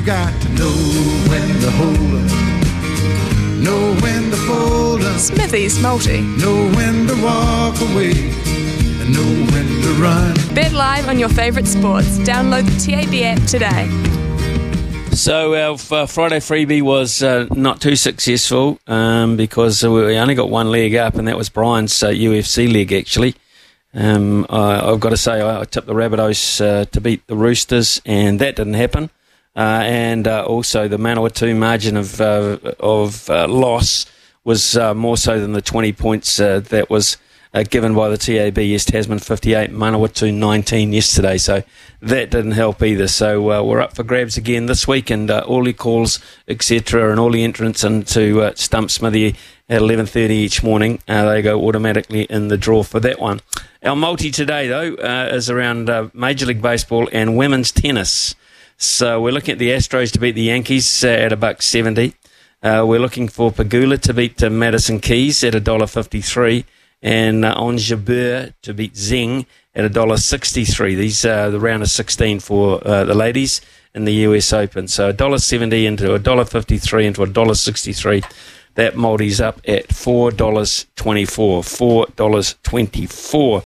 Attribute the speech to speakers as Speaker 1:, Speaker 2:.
Speaker 1: You got to know when to hold 'em, know when to fold 'em,
Speaker 2: Smithy's multi.
Speaker 1: know when to walk away, and know when to run.
Speaker 2: Bet live on your favourite sports. Download the TAB app today.
Speaker 3: So our uh, Friday freebie was uh, not too successful um, because we only got one leg up, and that was Brian's uh, UFC leg actually. Um, I, I've got to say I, I tipped the Rabbitohs uh, to beat the Roosters, and that didn't happen. Uh, and uh, also the Manawatu margin of uh, of loss was more so than the 20 points that was given by the TAB. Yes, Tasman 58, Manawatu 19 yesterday. So that didn't help either. So we're up for grabs again this week, and all the calls, etc., and all the entrants into uh, Stump Smithy at 11.30 each morning, uh, they go automatically in the draw for that one. Our multi today, though, uh, is around uh, Major League Baseball and women's tennis. So we're looking at the Astros to beat the Yankees uh, at a buck 70. Uh, we're looking for Pegula to beat uh, Madison Keys at a dollar fifty-three, and uh, Ons Jabeur to beat Zing at a dollar sixty-three. These are the round of sixteen for uh, the ladies in the US Open. So a dollar seventy into a dollar fifty-three into a dollar sixty-three. That multi's up at four dollars twenty-four. Four dollars twenty-four.